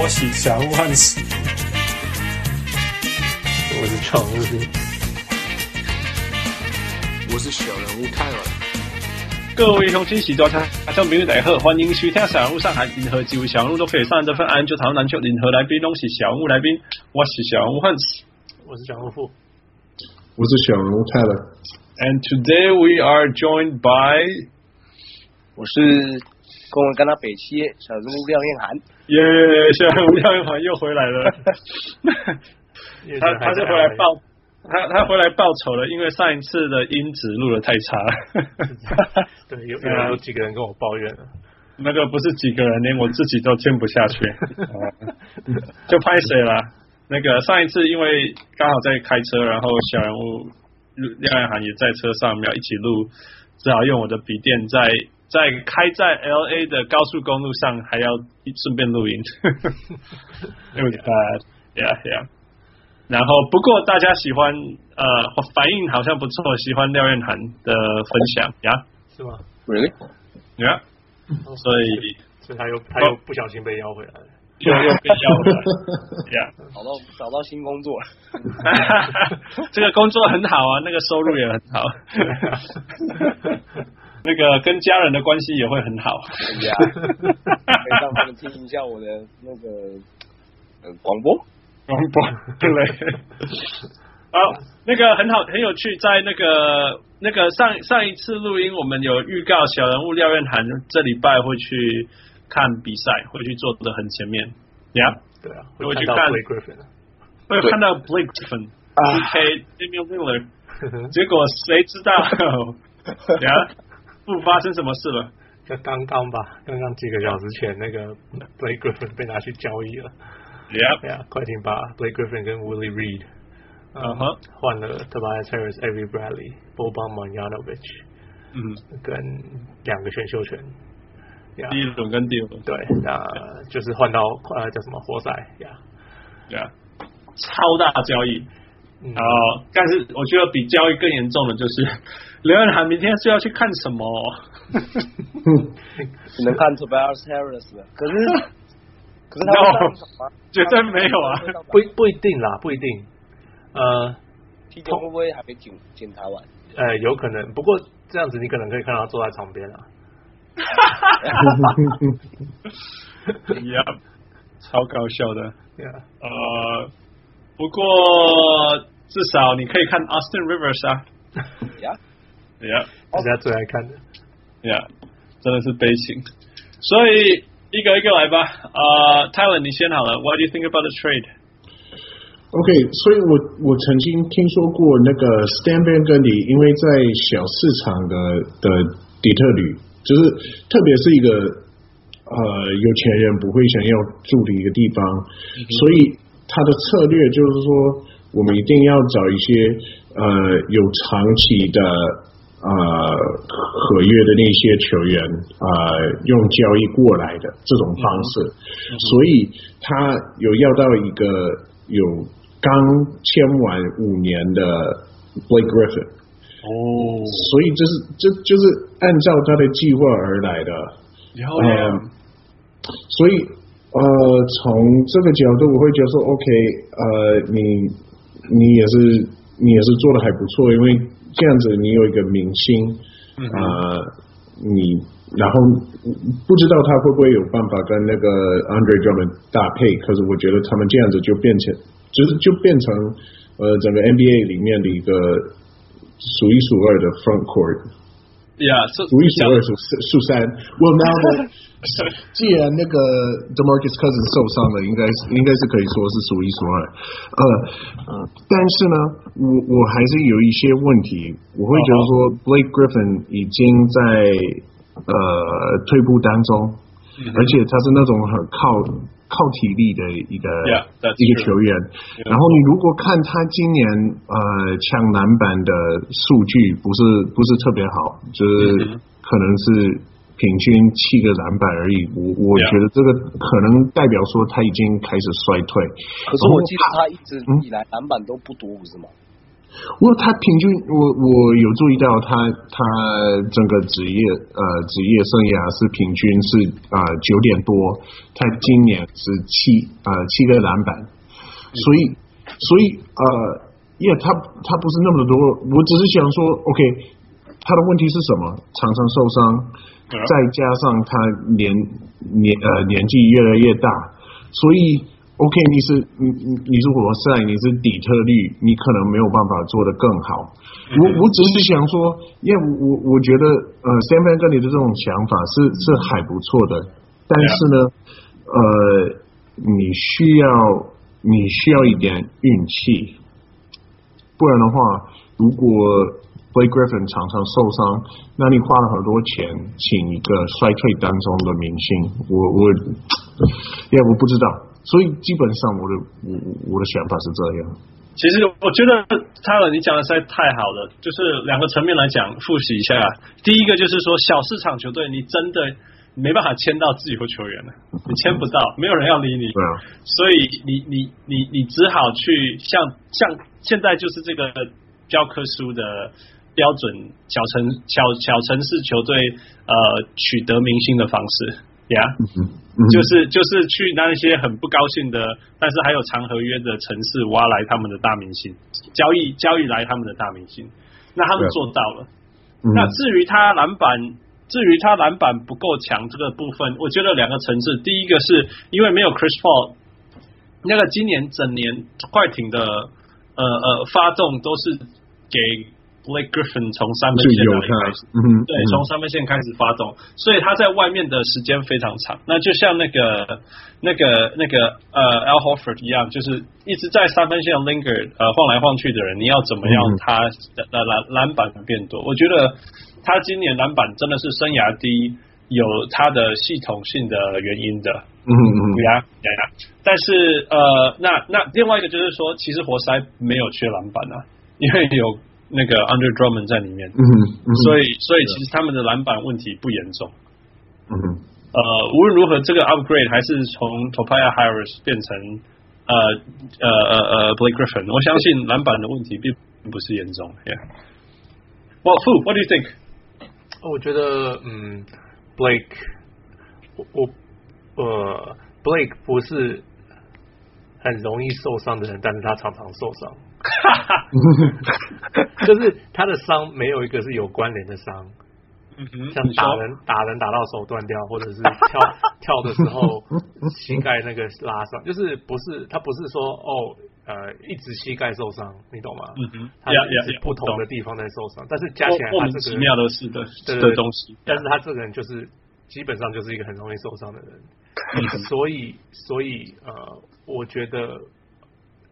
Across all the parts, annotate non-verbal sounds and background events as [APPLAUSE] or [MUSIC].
我是小人物汉斯，我是常务兵，我是小人物泰文。各位乡亲喜多参，观众朋友大家好，欢迎收听小人物上海，任何几位小人物都可以上这份安就讨论篮球，任何来宾都是小人物来宾。我是小人物汉斯，我是小人物，我是小人物泰勒。And today we are joined by，我是跟我跟他北七小人物廖彦涵。耶、小人物廖彦涵又回来了。[LAUGHS] 他他是回来报。他他回来报仇了，因为上一次的音质录的太差了。对，有有有几个人跟我抱怨了。[LAUGHS] 那个不是几个人，连我自己都听不下去，[LAUGHS] 就拍谁了？那个上一次因为刚好在开车，然后小人物廖彦涵也在车上，没有一起录，只好用我的笔电在在开在 L A 的高速公路上，还要顺便录音。[LAUGHS] It was bad. Yeah, yeah. 然后，不过大家喜欢，呃，反应好像不错，喜欢廖彦涵的分享呀，yeah? 是吗？Really？呀、yeah? 所以，所以他又他又不小心被邀回来了，就又被邀回来了，[LAUGHS] 呀、yeah. 找到找到新工作了，[LAUGHS] 这个工作很好啊，那个收入也很好，那个跟家人的关系也会很好，呀，可以让他们听一下我的那个呃广播。广播对，[LAUGHS] 好，那个很好，很有趣。在那个那个上上一次录音，我们有预告小人物廖彦涵这礼拜会去看比赛，会去坐的很前面。呀、yeah?，对啊，会去看会看到 Blake Griffin，PK Damian Lillard。[LAUGHS] 结果谁知道呀？[LAUGHS] 不、发生什么事了？就刚刚吧，刚刚几个小时前，那个 Blake Griffin 被拿去交易了。Yeah, yeah，快艇把 Blake Griffin 跟 Willie Reed，嗯哼，换了 Tobias Harris、Avery Bradley、Boban Marjanovic，嗯，跟两个选秀权，第一轮跟第二轮，对，那就是换到呃叫什么活塞，呀，呀，超大交易，然后但是我觉得比交易更严重的就是 [LAUGHS] 刘彦涵明天是要去看什么？只能看 Tobias Harris 了，可是。[LAUGHS] 可是他会上场吗？绝对没有啊，不不一定啦，不一定。呃，会不会还没检检查完？呃，有可能。不过这样子，你可能可以看到他坐在床边啊。[LAUGHS] 呀，超搞笑的。Yeah. 呃，不过至少你可以看 Austin Rivers 啊。[LAUGHS] 呀呀，大家最爱看的。呀，真的是悲情。所以。一个一个来吧，呃、uh,，Tyler 你先好了。What do you think about the trade？OK，、所以我我曾经听说过那个 Stan Van Gundy，因为在小市场的的底特律，就是特别是一个呃有钱人不会想要住的一个地方，嗯、所以他的策略就是说，我们一定要找一些呃有长期的。呃，合约的那些球员，呃，用交易过来的这种方式，嗯、所以他有要到一个有刚签完五年的 Blake Griffin，哦，所以这是这就是按照他的计划而来的，然后呢，所以呃，从这个角度我会觉得说，OK，呃，你你也是你也是做的还不错，因为。这样子，你有一个明星，啊、你然后不知道他会不会有办法跟那个 Andre Drummond 搭配，可是我觉得他们这样子就变成，就是就变成呃整个 NBA 里面的一个数一数二的 front court。呀，数数一数二数数三。Well now that [LAUGHS] 既然那个 DeMarcus Cousins 受伤了，应该是应该是可以说是数一数二。呃呃，但是呢，我我还是有一些问题，我会觉得说 Blake Griffin 已经在呃退步当中，而且他是那种很靠。靠体力的一个 yeah, 一个球员，yeah. 然后你如果看他今年呃抢篮板的数据不是不是特别好，就是可能是平均七个篮板而已。我我觉得这个可能代表说他已经开始衰退。可是我记得他一直以来篮板都不多，不是吗？我他平均，我我有注意到他他整个职业呃职业生涯是平均是啊九点多，他今年是七呃七个篮板，所以所以呃，耶他他不是那么多，我只是想说，OK，他的问题是什么？常常受伤，再加上他年年呃年纪越来越大，所以。OK，你是你你你是活塞，你是底特律，你可能没有办法做得更好。我我只是想说，因为我我觉得呃，Stan Van Gundy 的这种想法是是还不错的，但是呢，呃，你需要你需要一点运气，不然的话，如果 Blake Griffin 常常受伤，那你花了很多钱请一个衰退当中的明星，我我，[COUGHS] 因为我不知道。所以基本上我的我我的想法是这样。其实我觉得他了，你讲的实在太好了。就是两个层面来讲，复习一下。第一个就是说，小市场球队你真的没办法签到自由球员了，你签不到，没有人要理你。对啊。所以你你你你只好去像像现在就是这个教科书的标准小城小小城市球队呃取得明星的方式。呀、yeah, 嗯嗯，就是就是去那一些很不高兴的，但是还有长合约的城市挖来他们的大明星，交易交易来他们的大明星，那他们做到了。嗯、那至于他篮板，至于他篮板不够强这个部分，我觉得两个层次，第一个是因为没有 Chris Paul，那个今年整年快艇的呃呃发动都是给。Blake Griffin 从三分线开始，嗯、对，从三分线开始发动，所以他在外面的时间非常长。那就像那个、那个、那个呃，Al Horford 一样，就是一直在三分线 linger 呃晃来晃去的人，你要怎么样他的篮篮板变多？我觉得他今年篮板真的是生涯第一，有他的系统性的原因的。嗯嗯，呀呀呀！但是呃，那那另外一个就是说，其实活塞没有缺篮板啊，因为有。那个 Andre Drummond 在里面，嗯嗯、所以所以其实他们的篮板问题不严重，嗯呃，无论如何，这个 upgrade 还是从 Tobias Harris 变成呃呃呃呃 Blake Griffin，我相信篮板的问题并不是严重，Yeah。Well, Fu, what do you think？我觉得，嗯，Blake，我我呃，Blake 不是很容易受伤的人，但是他常常受伤。哈哈，就是他的伤没有一个是有关联的伤，嗯哼，像打人打人打到手断掉，或者是 [LAUGHS] 跳跳的时候膝盖那个拉伤，就是不是他不是说哦呃一直膝盖受伤，你懂吗？嗯哼，他是不同的地方在受伤，但是加起来他这个奇妙的是的的东西，但是他这个人就是基本上就是一个很容易受伤的人，[LAUGHS] 所以所以呃我觉得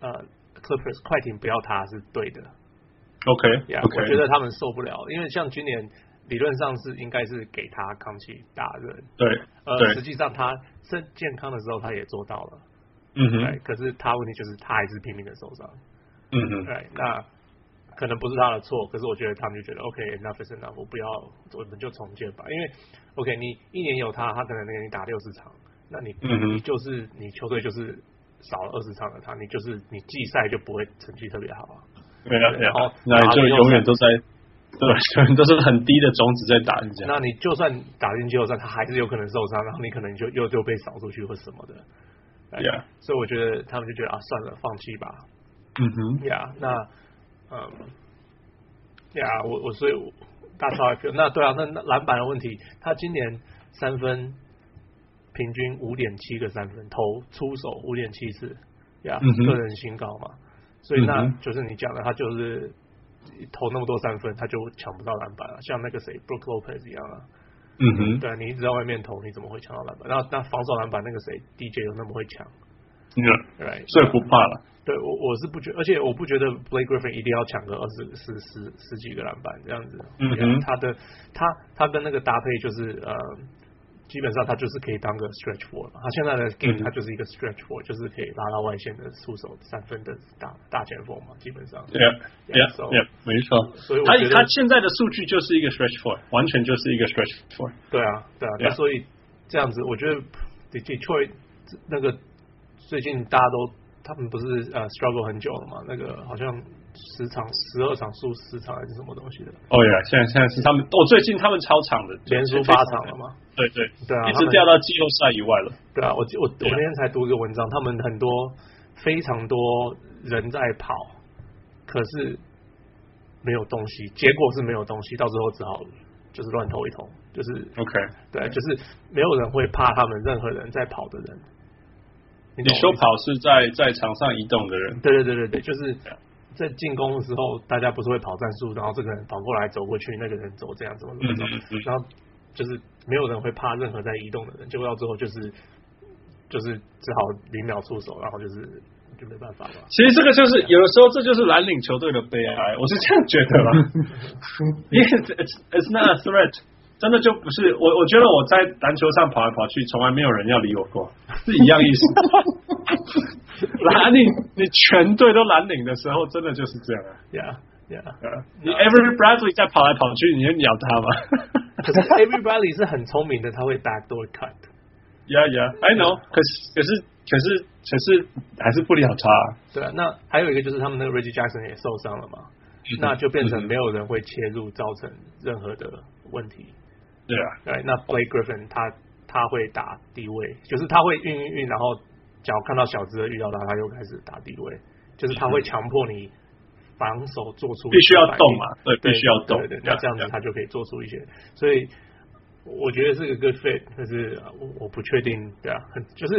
呃。Clippers 快艇不要他是对的，OK，呀，我觉得他们受不了，因为像今年理论上是应该是给他扛起大任，对，呃，实际上他身健康的时候他也做到了，嗯哼，可是他问题就是他还是拼命的受伤，嗯哼，对，那可能不是他的错，可是我觉得他们就觉得 OK，enough is enough，我不要，我们就重建吧，因为 OK，你一年有他，他可能给你打六十场，那你，嗯就是你球队就是。少了二十场的他，你就是你季赛就不会成绩特别好啊。对啊，然后那你就永远都在，对，[LAUGHS] 永远都是很低的种子在打人家。那你就算打进季后赛，他还是有可能受伤，然后你可能就又就被扫出去或什么的。对啊，所以我觉得他们就觉得啊，算了，放弃吧。嗯哼，呀，那嗯，呀，我我所以大超那对啊，那那篮板的问题，他今年三分。平均五点七个三分，投出手五点七次，呀、yeah, 个人新高嘛，所以那就是你讲的，他就是投那么多三分，他就抢不到篮板了，像那个谁，Brook Lopez 一样啊，嗯哼，对，你一直在外面投，你怎么会抢到篮板？那那防守篮板那个谁，DJ 又那么会抢，嗯，对，所以不怕了。对我我是不觉得，而且我不觉得 Blake Griffin 一定要抢个二十十十十几个篮板这样子，嗯哼，他的他他跟那个搭配就是呃。基本上他就是可以当个 stretch four 嘛，他现在的 game 他就是一个 stretch four，、嗯、就是可以拉到外线的出手三分的大大前锋嘛，基本上。对呀，对呀，没错。所以他他现在的数据就是一个 stretch four，完全就是一个 stretch four。对啊，对啊，那所以这样子，我觉得 Detroit 那个最近大家都他们不是呃 struggle 很久了嘛，那个好像十场十二场输十场还是什么东西的？哦呀，现在现在是他们，哦，最近他们超长的，连输八场了吗？对对对啊，一直掉到季后赛以外了。对啊，我我我那天才读一个文章，他们很多非常多人在跑，可是没有东西，结果是没有东西，到最后只好就是乱投一通，就是 OK，对，就是没有人会怕他们任何人在跑的人。你说跑是在在场上移动的人？对对对对对，就是在进攻的时候，大家不是会跑战术，然后这个人跑过来走过去，那个人走这样怎么怎么走，然后就是没有人会怕任何在移动的人，结果到最后就是就是只好零秒出手，然后就是就没办法了。其实这个就是有的时候这就是蓝领球队的悲哀，我是这样觉得吧。Yes, it's, it's not a threat. 真的就不是我，我觉得我在篮球上跑来跑去，从来没有人要理我过，[LAUGHS] 是一样意思。[LAUGHS] 蓝领，你全队都蓝领的时候，真的就是这样啊。Yeah, yeah. 你 Every Bradley 在跑来跑去，你会鸟他吗？[LAUGHS] 可是 Every Bradley 是很聪明的，他会 backdoor cut。Yeah, yeah, I know. 可是，可是，可是，可是，还是不鸟他。对啊，那还有一个就是他们那个 Reggie Jackson 也受伤了嘛，那就变成没有人会切入，造成任何的问题。对啊，对，那 Blake Griffin 他他会打低位，就是他会运运运，然后脚看到小子的遇到他，他就开始打低位，就是他会强迫你防守做出必须要动嘛，对，必须要动，对对，那这样子他就可以做出一些，所以我觉得是个 good fit，但是我我不确定，对啊，很就是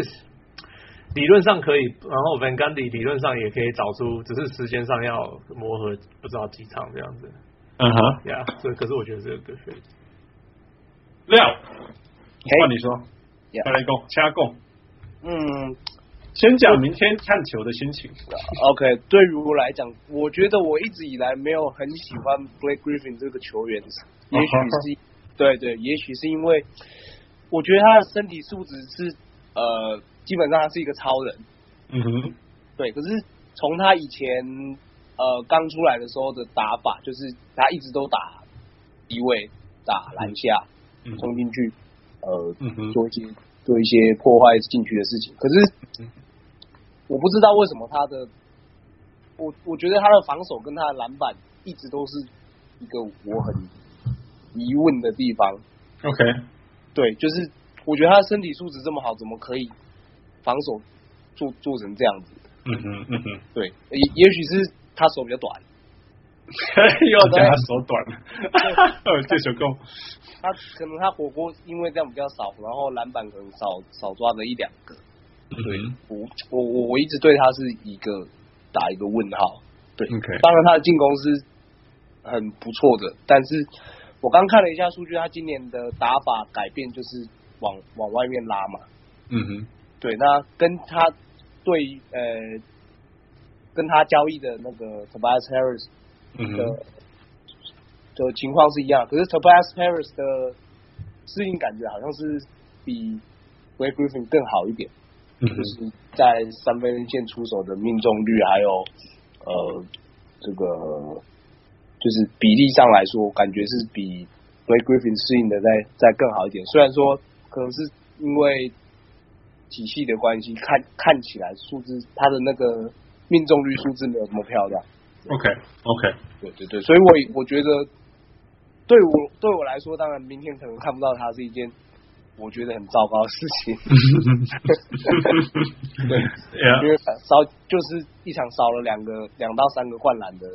理论上可以，然后 Van Gundy 理论上也可以找出，只是时间上要磨合，不知道几场这样子，嗯哼，对啊，所以可是我觉得这个 good fit。廖，换你说，再来攻，加攻。嗯，先讲明天看球的心情。[LAUGHS] OK，对于我来讲，我觉得我一直以来没有很喜欢 Blake Griffin 这个球员，也许是，[LAUGHS] 对对，也许是因为我觉得他的身体素质是呃，基本上他是一个超人。嗯哼，对，可是从他以前呃刚出来的时候的打法，就是他一直都打一位打篮下。嗯冲进去，呃，做一些做一些破坏禁区的事情。可是我不知道为什么他的，我我觉得他的防守跟他的篮板一直都是一个我很疑问的地方。OK，对，就是我觉得他的身体素质这么好，怎么可以防守做做成这样子？嗯哼嗯哼，对，也也许是他手比较短。[LAUGHS] 又要讲他手短了，这球够。他可能他火锅因为这样比较少，然后篮板可能少少抓了一两个。对，我我我我一直对他是一个打一个问号。对.当然他的进攻是很不错的，但是我刚看了一下数据，他今年的打法改变就是往往外面拉嘛。嗯哼，对，那跟他对呃跟他交易的那个 Tobias Harris。的的情况是一样，可是 Tobias Harris 的适应感觉好像是比 Blake Griffin 更好一点，嗯，就是在三分线出手的命中率，还有呃这个就是比例上来说，感觉是比 Blake Griffin 适应的再再更好一点。虽然说可能是因为体系的关系，看看起来数字他的那个命中率数字没有那么漂亮。Okay. 对对对，所以我我觉得对我对我来说，当然明天可能看不到他是一件我觉得很糟糕的事情。[LAUGHS] 对，yeah. 因为少就是一场少了两个两到三个灌篮的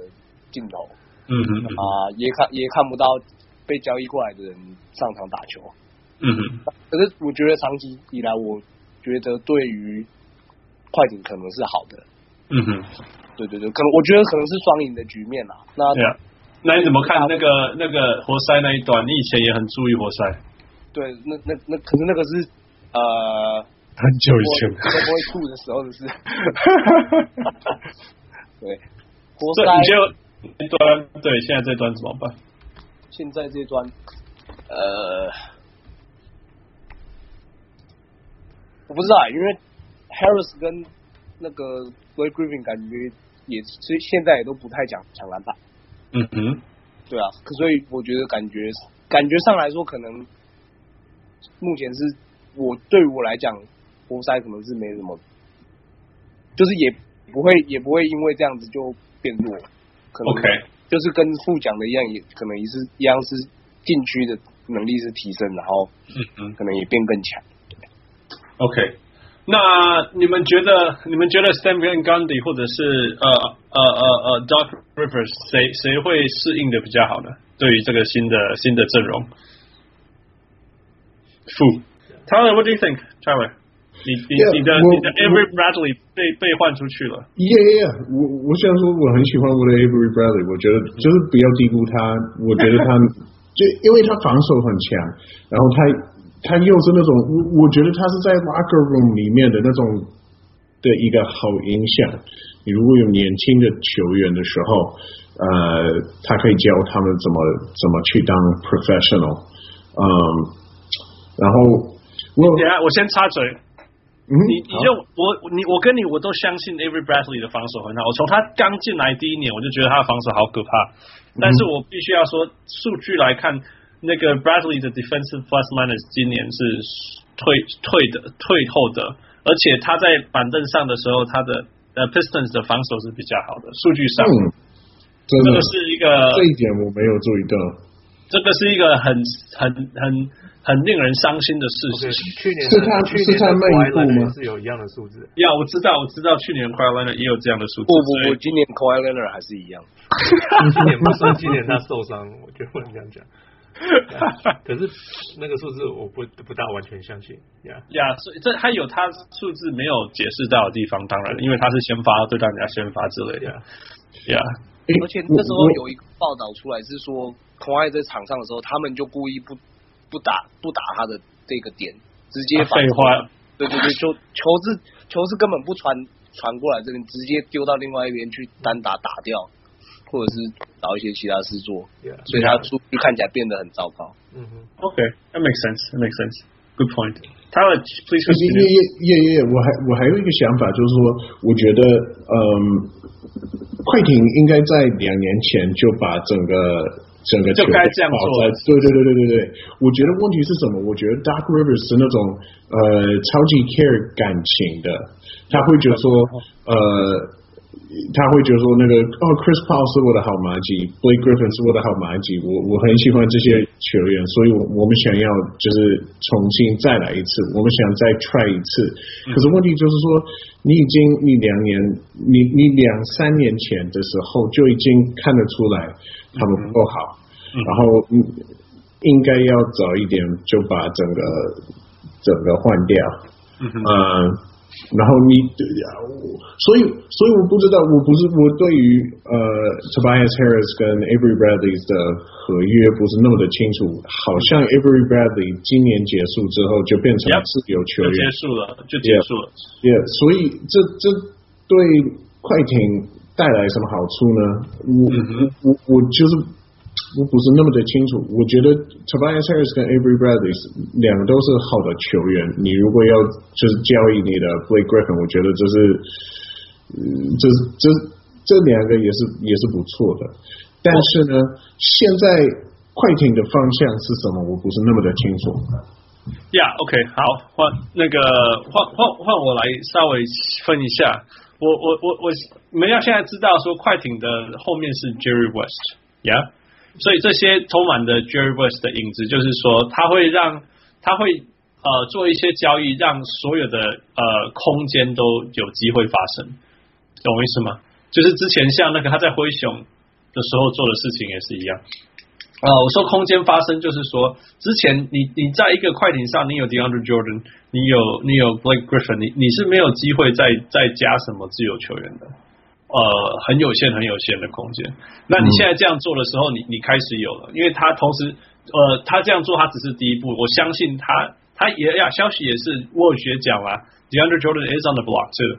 镜头。嗯嗯啊，也看也看不到被交易过来的人上场打球。嗯哼，可是我觉得长期以来，我觉得对于快艇可能是好的。嗯哼。对对对，可能我觉得可能是双赢的局面啦。那、yeah. 那你怎么看那个那个活塞那一段？你以前也很注意活塞。对，那那那可是那个是呃很久以前，都不会吐的时候的事。[LAUGHS] 对，活塞你就一端对，现在这端怎么办？现在这端呃，我不知道，因为 Harris 跟那个 Blake Griffin 感觉。也所以现在也都不太讲抢篮板，嗯嗯，对啊，可所以我觉得感觉感觉上来说，可能目前是我对于我来讲，活塞可能是没什么，就是也不会也不会因为这样子就变弱，可能 OK，就是跟副讲的一样，也可能也是一样是禁区的能力是提升，然后嗯嗯，可能也变更强。OK，那你们觉得你们觉得 Stan Van Gundy 或者是呃呃呃呃 Doc Rivers 谁谁会适应的比较好呢？对于这个新的新的阵容，负 Tyler，What do you think，Tyler？你你 yeah, 你的你的 Avery Bradley 被被换出去了。Yeah yeah，我我想说我很喜欢我的 Avery Bradley，我觉得就是不要低估他。我觉得他 [LAUGHS] 就因为他防守很强，然后他他又是那种我我觉得他是在 locker room 里面的那种的一个好影响。你如果有年轻的球员的时候，呃，他可以教他们怎么怎么去当 professional。嗯，然后我等下我先插嘴。你你就我你我跟你我都相信 Avery Bradley 的防守很好。我从他刚进来第一年我就觉得他的防守好可怕。但是我必须要说，数据来看，那个 Bradley 的 defensive plus minus 今年是退退的退后的，而且他在板凳上的时候，他的呃 Pistons 的防守是比较好的。数据上，嗯、这个是一个这一点我没有注意到。这个是一个很很很。很令人伤心的事实。去年是他去年的 Kawhi Leonard 是有一样的数字。呀，我知道，我知道，去年 Kawhi Leonard 也有这样的数字。不不不，今年 Kawhi Leonard 还是一样。[LAUGHS] 今年不算，今年他受伤，我觉得不能这样讲。可是那个数字我不不大完全相信。呀呀，所以这还有他数字没有解释到的地方，当然，因为他是先发，对大家先发之类的。呀，而且那时候有一个报道出来是说，Kawhi 在场上的时候，他们就故意不。不打不打他的这个点，直接废话，对对对，就球是球是根本不传传过来这边，直接丢到另外一边去单打打掉，或者是找一些其他事做，yeah, 所以他出去看起来变得很糟糕。嗯哼，OK，that makes sense，that makes sense，good point。他们 please，耶耶耶耶，我还我还有一个想法，就是说，我觉得，嗯，快艇应该在两年前就把整个。整个球就该这样做，对对对对对对，我觉得问题是什么？我觉得 Dark Rivers 是那种呃超级 care 感情的，他会觉得说呃，他会觉得说那个哦，Chris Paul 是我的好麻吉，Blake Griffin 是我的好麻吉，我我很喜欢这些球员，所以我我们想要就是重新再来一次，我们想再 try 一次。可是问题就是说，你已经你两年，你你两三年前的时候就已经看得出来。他们不够好，嗯、然后应该要早一点就把整个整个换掉，嗯，呃、然后你所以所以我不知道，我不是我对于呃 Tobias Harris 跟 Avery Bradley 的合约不是那么的清楚，好像 Avery Bradley 今年结束之后就变成自由球员，结束了就结束了，yeah, yeah, 所以这这对快艇。带来什么好处呢？我我我就是我不是那么的清楚。我觉得 Tobias Harris 跟 Avery Bradley 两个都是好的球员。你如果要就是交易你的 Blake Griffin，我觉得这是嗯，这这这两个也是也是不错的。但是呢，现在快艇的方向是什么？我不是那么的清楚。呀，OK，好，换那个换换换我来稍微分一下。我我我我们要现在知道说快艇的后面是 Jerry West，yeah，所以这些充满的 Jerry West 的影子，就是说他会让他会呃做一些交易，让所有的呃空间都有机会发生，懂我意思吗？就是之前像那个他在灰熊的时候做的事情也是一样。啊、呃，我说空间发生就是说，之前你你在一个快艇上，你有 DeAndre Jordan，你有你有 Blake Griffin，你你是没有机会再再加什么自由球员的，呃，很有限很有限的空间。那你现在这样做的时候，你你开始有了，因为他同时呃，他这样做他只是第一步，我相信他他也呀，消息也是沃学讲了，DeAndre Jordan is on the block too，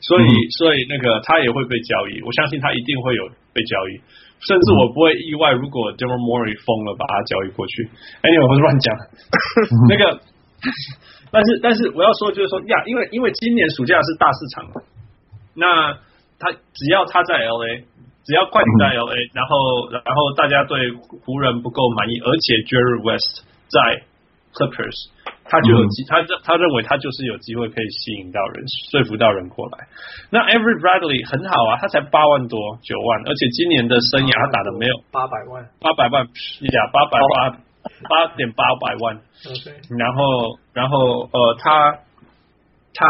所以所以那个他也会被交易，我相信他一定会有被交易。甚至我不会意外，如果 Daryl Morey 疯了，把他交易过去。Anyway，我是乱讲。[LAUGHS] 那个，但是但是我要说就是说呀，因为因为今年暑假是大市场，那他只要他在 LA，只要快艇在 LA，然后然后大家对湖人不够满意，而且 Jerry West 在 Clippers，他就有机，他认他认为他就是有机会可以吸引到人，说服到人过来。那 Every Bradley 很好啊，他才八万多九万，而且今年的生涯他打的没有。八百万，八百万，呀，八百八八点八百万。然后然后呃，他他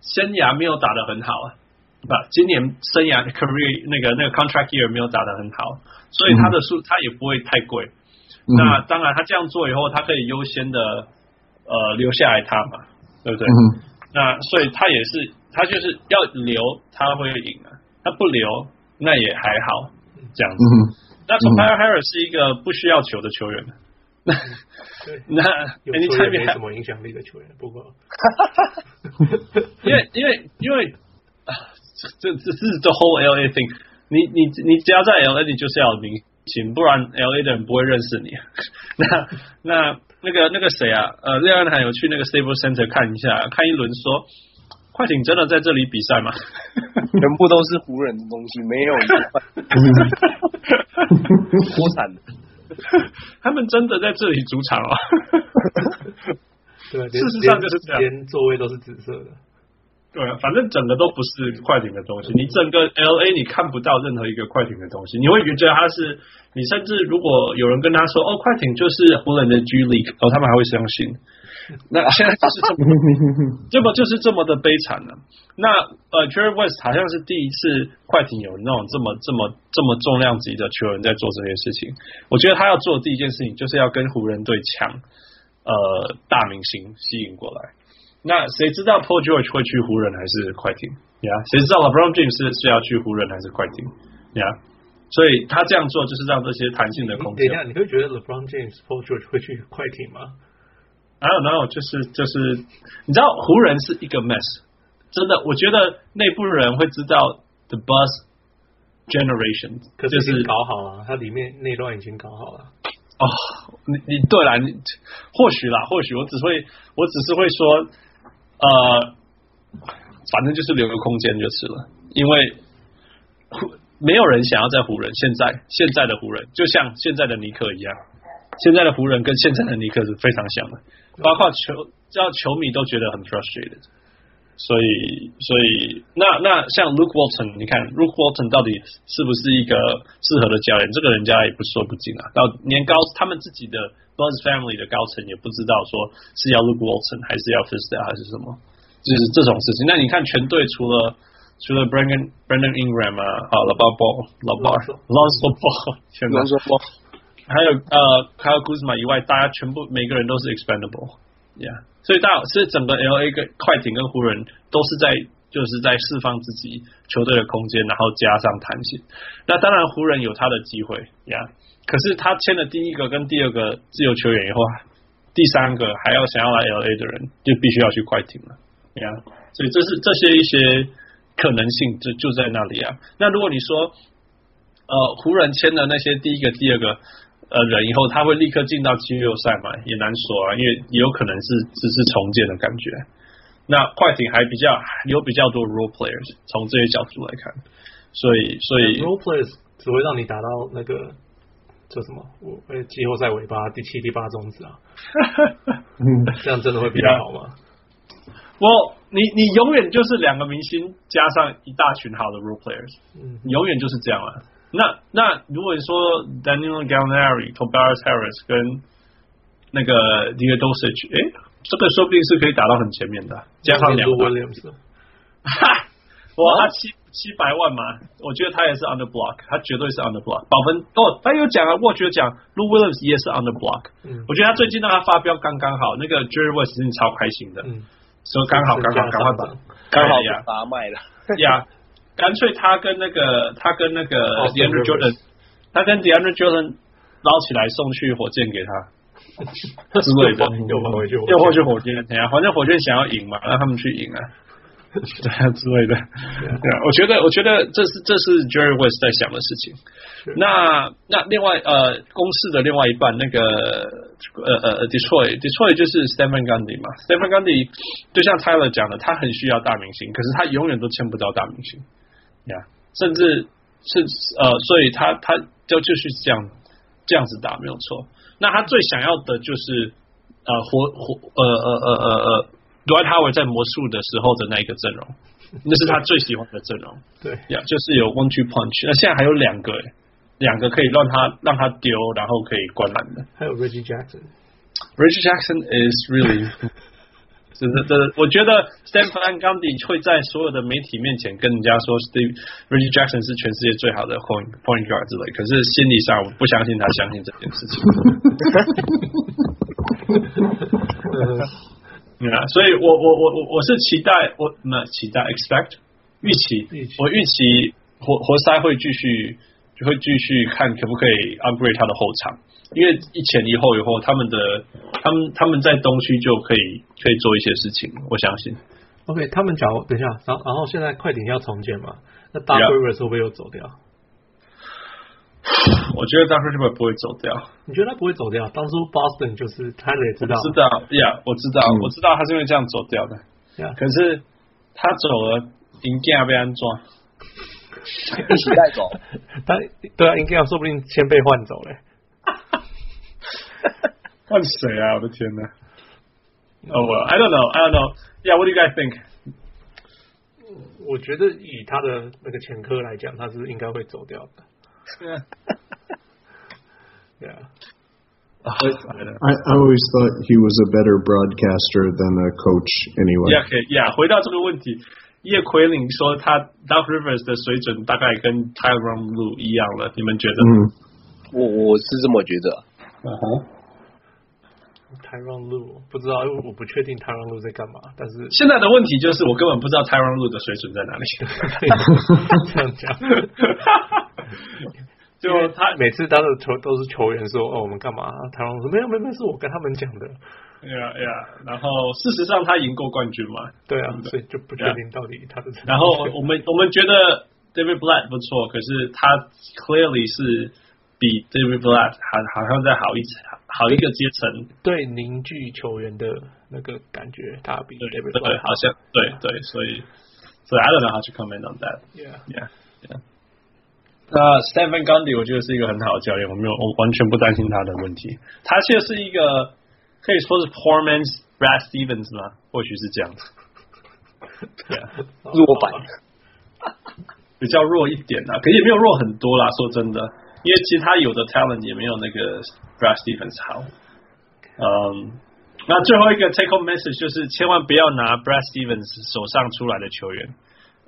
生涯没有打的很好啊，不，今年生涯的 career 那个那个 contract year 没有打得很好，所以他的数他也不会太贵。嗯、那当然，他这样做以后，他可以优先的呃留下来他嘛，对不对？嗯、那所以他也是，他就是要留，他会赢啊。他不留，那也还好，这样子。嗯、那 Tobias Harris 是一个不需要球的球员。那 [LAUGHS] 那有球员没什么影响力的球员，不过，[LAUGHS] 因为因为因为啊，这这这是 the whole LA thing。你你你只要在 LA，你就是要明星，不然 L A 的人不会认识你。那那那个那个谁啊？呃，廖安还有去那个 Staples Center 看一下，看一轮，说快艇真的在这里比赛吗？[LAUGHS] 全部都是湖人的东西，没有一块。脱产的，[LAUGHS] 他们真的在这里主场啊？[LAUGHS] 对，事实上就是这样，连座位都是紫色的。对啊，反正整个都不是快艇的东西。你整个 L A 你看不到任何一个快艇的东西，你会觉得他是。你甚至如果有人跟他说：“哦，快艇就是湖人的 G League”，哦，他们还会相信。那 [LAUGHS] 现在就是这么，[LAUGHS] 这么就是这么的悲惨了。那呃，Jerry West 好像是第一次快艇有那种这么这么这么重量级的球员在做这些事情。我觉得他要做的第一件事情就是要跟湖人队抢呃大明星吸引过来。那谁知道 Paul George 会去湖人还是快艇呀？谁知道 LeBron James 是是要去湖人还是快艇呀？所以他这样做就是让这些弹性的空间。等一下，你会觉得 LeBron James、Paul George 会去快艇吗？I don't know，就是就是，你知道湖人是一个 mess，真的，我觉得内部人会知道 The Buzz Generation，可是已经搞好了，它里面内乱已经搞好了。哦，你你对了，你或许啦，或许我只会，我只是会说。呃，反正就是留个空间就是了，因为没有人想要在湖人。现在现在的湖人就像现在的尼克一样，现在的湖人跟现在的尼克是非常像的，包括球叫球迷都觉得很 frustrated。所以所以那那像 Luke Walton，你看 Luke Walton 到底是不是一个适合的教练？这个人家也不说不定啊。到年高他们自己的。Buzz Family 的高层也不知道说是要 Luke Walton 还是要 Fizdale 还是什么，就是这种事情。那你看全队除了除了 Brandon Brandon Ingram 啊，好 LeVar Ball LeVar Lonzo Ball 全都说还有呃还有 Kuzma 以外，大家全部每个人都是 expendable，yeah。所以大是整个 LA 跟快艇跟湖人都是在就是在释放自己球队的空间，然后加上弹性。那当然湖人有他的机会，yeah。可是他签了第一个跟第二个自由球员以后，第三个还要想要来 LA 的人，就必须要去快艇了，对啊，所以这是这些一些可能性就就在那里啊。那如果你说，呃，湖人签的那些第一个、第二个呃人以后，他会立刻进到季后赛嘛？也难说啊，因为也有可能是只是重建的感觉。那快艇还比较有比较多 role players，从这些角度来看，所以所以 role players 只会让你达到那个。叫什么？我呃，季后赛尾巴第七、第八种子啊，[LAUGHS] 这样真的会比较好吗？我，你你永远就是两个明星加上一大群好的 role players，嗯，永远就是这样啊。那那如果你说 Daniel Gallinari、Tobias Harris 跟那个 Teodosic，哎，这个说不定是可以打到很前面的，加上两个，哈，哇，七。七百万嘛，我觉得他也是 under block，他绝对是 under block。保分哦，他有讲啊，我觉得讲 Lou Williams 也是 under block。嗯，我觉得他最近让他发飙刚刚好，那个 Jerry West 是超开心的，嗯，说刚好刚好赶快把刚好呀把他卖了呀，干脆他跟那个他跟那个 DeAndre Jordan，他跟 DeAndre Jordan 捞起来送去火箭给他。[LAUGHS] 之类的，又回去又回去火箭，等下反正火箭想要赢嘛，让他们去赢啊。[LAUGHS] 对啊之类的，对啊，我觉得我觉得这是这是 Jerry West 在想的事情。那那另外呃，公司的另外一半那个呃呃 Detroit Detroit 就是 Stephen Gundy 嘛，Stephen Gundy 就像 Tyler 讲的，他很需要大明星，可是他永远都签不到大明星呀，甚至是呃，所以他他就就是这样这样子打没有错。那他最想要的就是呃活活呃呃呃呃呃，Dwight Howard 在魔术的时候的那一个阵容，[LAUGHS] 那是他最喜欢的阵容。对呀，yeah, 就是有 One Two Punch，那现在还有两个，两个可以让他让他丢，然后可以灌篮的。还有 Reggie Jackson。Reggie Jackson is really 是的，的，我觉得 Stan Van Gundy 会在所有的媒体面前跟人家说 Steve Reggie Jackson 是全世界最好的 point point guard 之类，可是心理上我不相信他相信这件事情。[LAUGHS] 啊，所以我我我我我是期待我那期待 expect 预期，我预期活活塞会继续就会继续看可不可以 upgrade 他的后场。因为一前一后以后，他们的他们他们在东区就可以可以做一些事情，我相信。OK，他们讲等一下，然后然后现在快艇要重建嘛？那 Doc Rivers 会不会又走掉？[SIGHS] 我觉得 Doc Rivers 不会走掉。你觉得他不会走掉？当初 Boston 就是他也知道，知道呀，我知道，我知道他是因为这样走掉的。Yeah. 可是他走了，应该要被安装，[LAUGHS] 一起带走。[LAUGHS] 但对啊，应该要说不定先被换走了。[LAUGHS] I'm 谁啊？我的天呐 Oh well, I don't know, I don't know. Yeah, what do you guys think? 我觉得以他的那个前科来讲，他是应该会走掉的。Yeah. [LAUGHS] yeah. Oh, I, I always thought he was a better broadcaster than a coach anyway. Yeah, okay, yeah. 回到这个问题，叶奎林说他 Doc Rivers 的水准大概跟 Tyron Lue 一样了，你们觉得？嗯，我我是这么觉得。嗯哼，Tyronn Lue 不知道，因为我不确定 Tyronn Lue 在干嘛。但是现在的问题就是，我根本不知道 Tyronn Lue 的水准在哪里。这样讲，就他每次当的球都是球员说：“哦，我们干嘛？”Tyronn 说：“没有，没有，是我跟他们讲的。”呀呀，然后事实上他赢过冠军嘛？对啊，所以就不确定到底他的。然后我们我们觉得 David Blatt 不错，可是他 clearly 是。比 David Blatt 好，好像在好一层，好一个阶层。对凝聚球员的那个感觉，他比 David Blatt 对，好像对对，所以所以 I don't know how to comment on that. Yeah, yeah, yeah. 那 Van Gundy 我觉得是一个很好的教练，我没有，我完全不担心他的问题。他其实是一个可以说是 poor man's Brad Stevens 吗？或许是这样子。Yeah，[LAUGHS] 弱版，[LAUGHS] 比较弱一点啊，可也没有弱很多啦。说真的。因为其他有的 talent 也没有那个 Brad Stevens 好，嗯、um,，那最后一个 take home message 就是千万不要拿 Brad Stevens 手上出来的球员，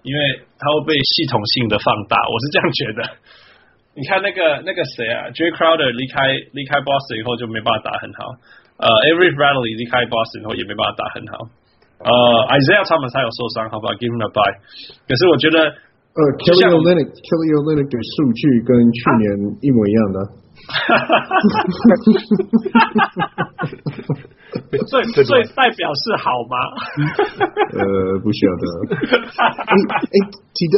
因为他会被系统性的放大，我是这样觉得。你看那个那个谁啊，Jay Crowder 离开离开 Boston 以后就没办法打很好，呃、uh,，Avery Bradley 离开 Boston 以后也没办法打很好，呃、uh,，Isaiah Thomas 他有受伤，好吧，Give him a bye。可是我觉得。呃，Kelly Olynyk，Kelly Olynyk 的数据跟去年一模一样的。所以所以代表是好吗？呃，不晓得。哎哎，记得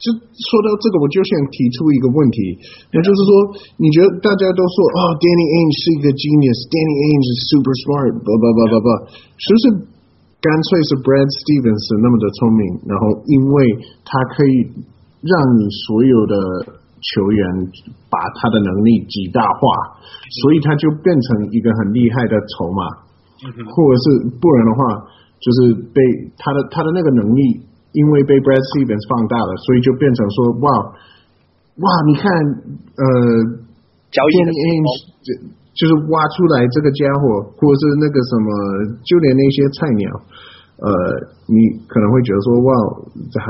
就说到这个，我就想提出一个问题，那就是说，你觉得大家都说啊、哦、，Danny Ainge 是一个 genius，Danny Ainge is super smart，blah blah blah blah blah，是不是？干脆是 Brad Stevens 那么的聪明，然后因为他可以让你所有的球员把他的能力极大化，所以他就变成一个很厉害的筹码，或者是不然的话，就是被他的他的那个能力因为被 Brad Stevens 放大了，所以就变成说哇哇，你看呃，交易的就是挖出来这个家伙，或者是那个什么，就连那些菜鸟，呃，你可能会觉得说，哇，这哈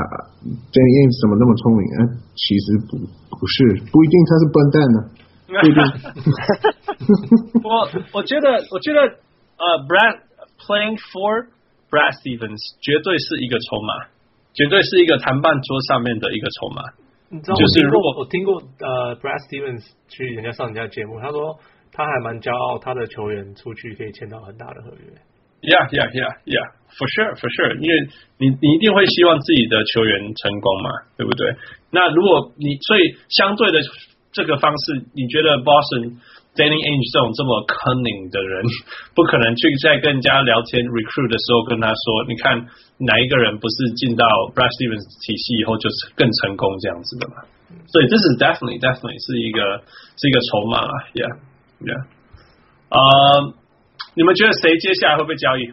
，Danny Ainge 怎么那么聪明？啊，其实不不是，不一定他是笨蛋呢，不一定。[LAUGHS] 我我觉得，我觉得，呃，Brad playing for Brad Stevens 绝对是一个筹码，绝对是一个谈判桌上面的一个筹码。你知道，就是如果我听过呃，Brad Stevens 去人家上人家节目，他说。他还蛮骄傲，他的球员出去可以签到很大的合约。Yeah, yeah, yeah, yeah, for sure, for sure。因为你你一定会希望自己的球员成功嘛，对不对？那如果你所以相对的这个方式，你觉得 Boston Danny Ainge 这种这么 cunning 的人，[LAUGHS] 不可能去在跟人家聊天 recruit 的时候跟他说，你看哪一个人不是进到 Brad Stevens 体系以后就是更成功这样子的嘛？所以这是 definitely, definitely 是一个是一个筹码啊，Yeah。Yeah，呃， 你们觉得谁接下来会被交易？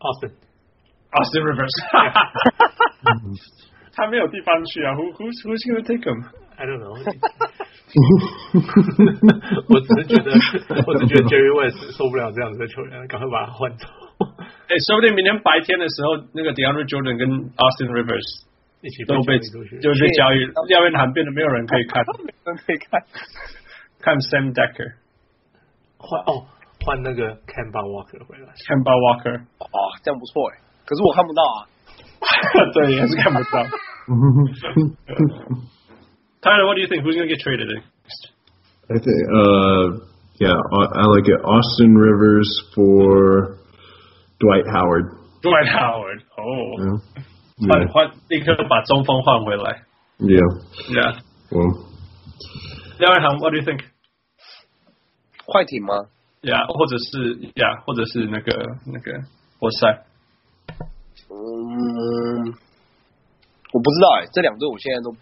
Austin，Austin Rivers，他没有地方去啊。Who who's [LAUGHS] who's gonna take him？I don't know。[LAUGHS] 我只是觉得，我只觉得 Jerry West 受不了这样子的球员，赶快把他换走。哎，说不定明天白天的时候，那个 DeAndre Jordan 跟 Austin Rivers 一起 都被就被交易，廖约翰变得没有人可以看，没人可以看，看 Sam Decker 换哦，换那个 Kemba Walker 回来，Kemba Walker 哦，这样不错哎，可是我看不到啊，对，也是看不到。Tyler, what [LAUGHS] [LAUGHS] do you think? Who's going to get traded next? I think, uh, yeah, I like it. Austin Rivers for Dwight Howard. Dwight Howard. Oh. Yeah. 换换立刻把中锋换回来。Yeah. Yeah. Well. 廖文航，What do you think？快艇吗？Yeah，或者是 Yeah，或者是那个那个活塞。嗯，我不知道哎，这两队我现在都。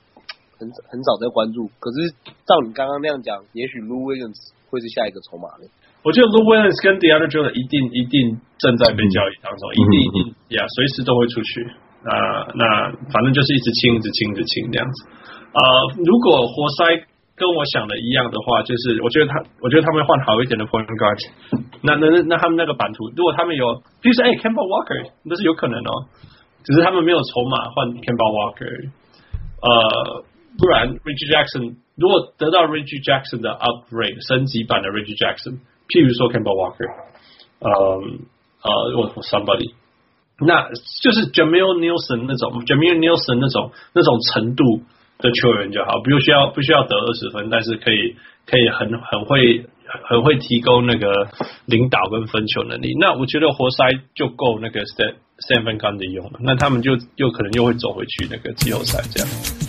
很很少在关注，可是照你刚刚那样讲，也许 Lou Williams 会是下一个筹码呢。我觉得 Lou Williams 跟 DeAndre Jordan 一定一定正在被交易当中，嗯、一定一定呀，随、时都会出去。那那反正就是一直清，一直清，一直清这样子。啊、如果活塞跟我想的一样的话，就是我觉得他，我觉得他们换好一点的 point guard。那那那他们那个版图，如果他们有，比如说哎，Campbell Walker，那是有可能哦，只是他们没有筹码换 Campbell Walker。呃。不然，Reggie Jackson 如果得到 Reggie Jackson 的 upgrade 升级版的 Reggie Jackson，譬如说 Campbell Walker，呃呃，或 somebody，那就是 Jamal Nelson 那种，Jamal Nelson 那种那种程度的球员就好，不需要不需要得二十分，但是可以可以很很会很会提供那个领导跟分球能力。那我觉得活塞就够那个 Stephen Curry 用了，那他们就又可能又会走回去那个季后赛这样。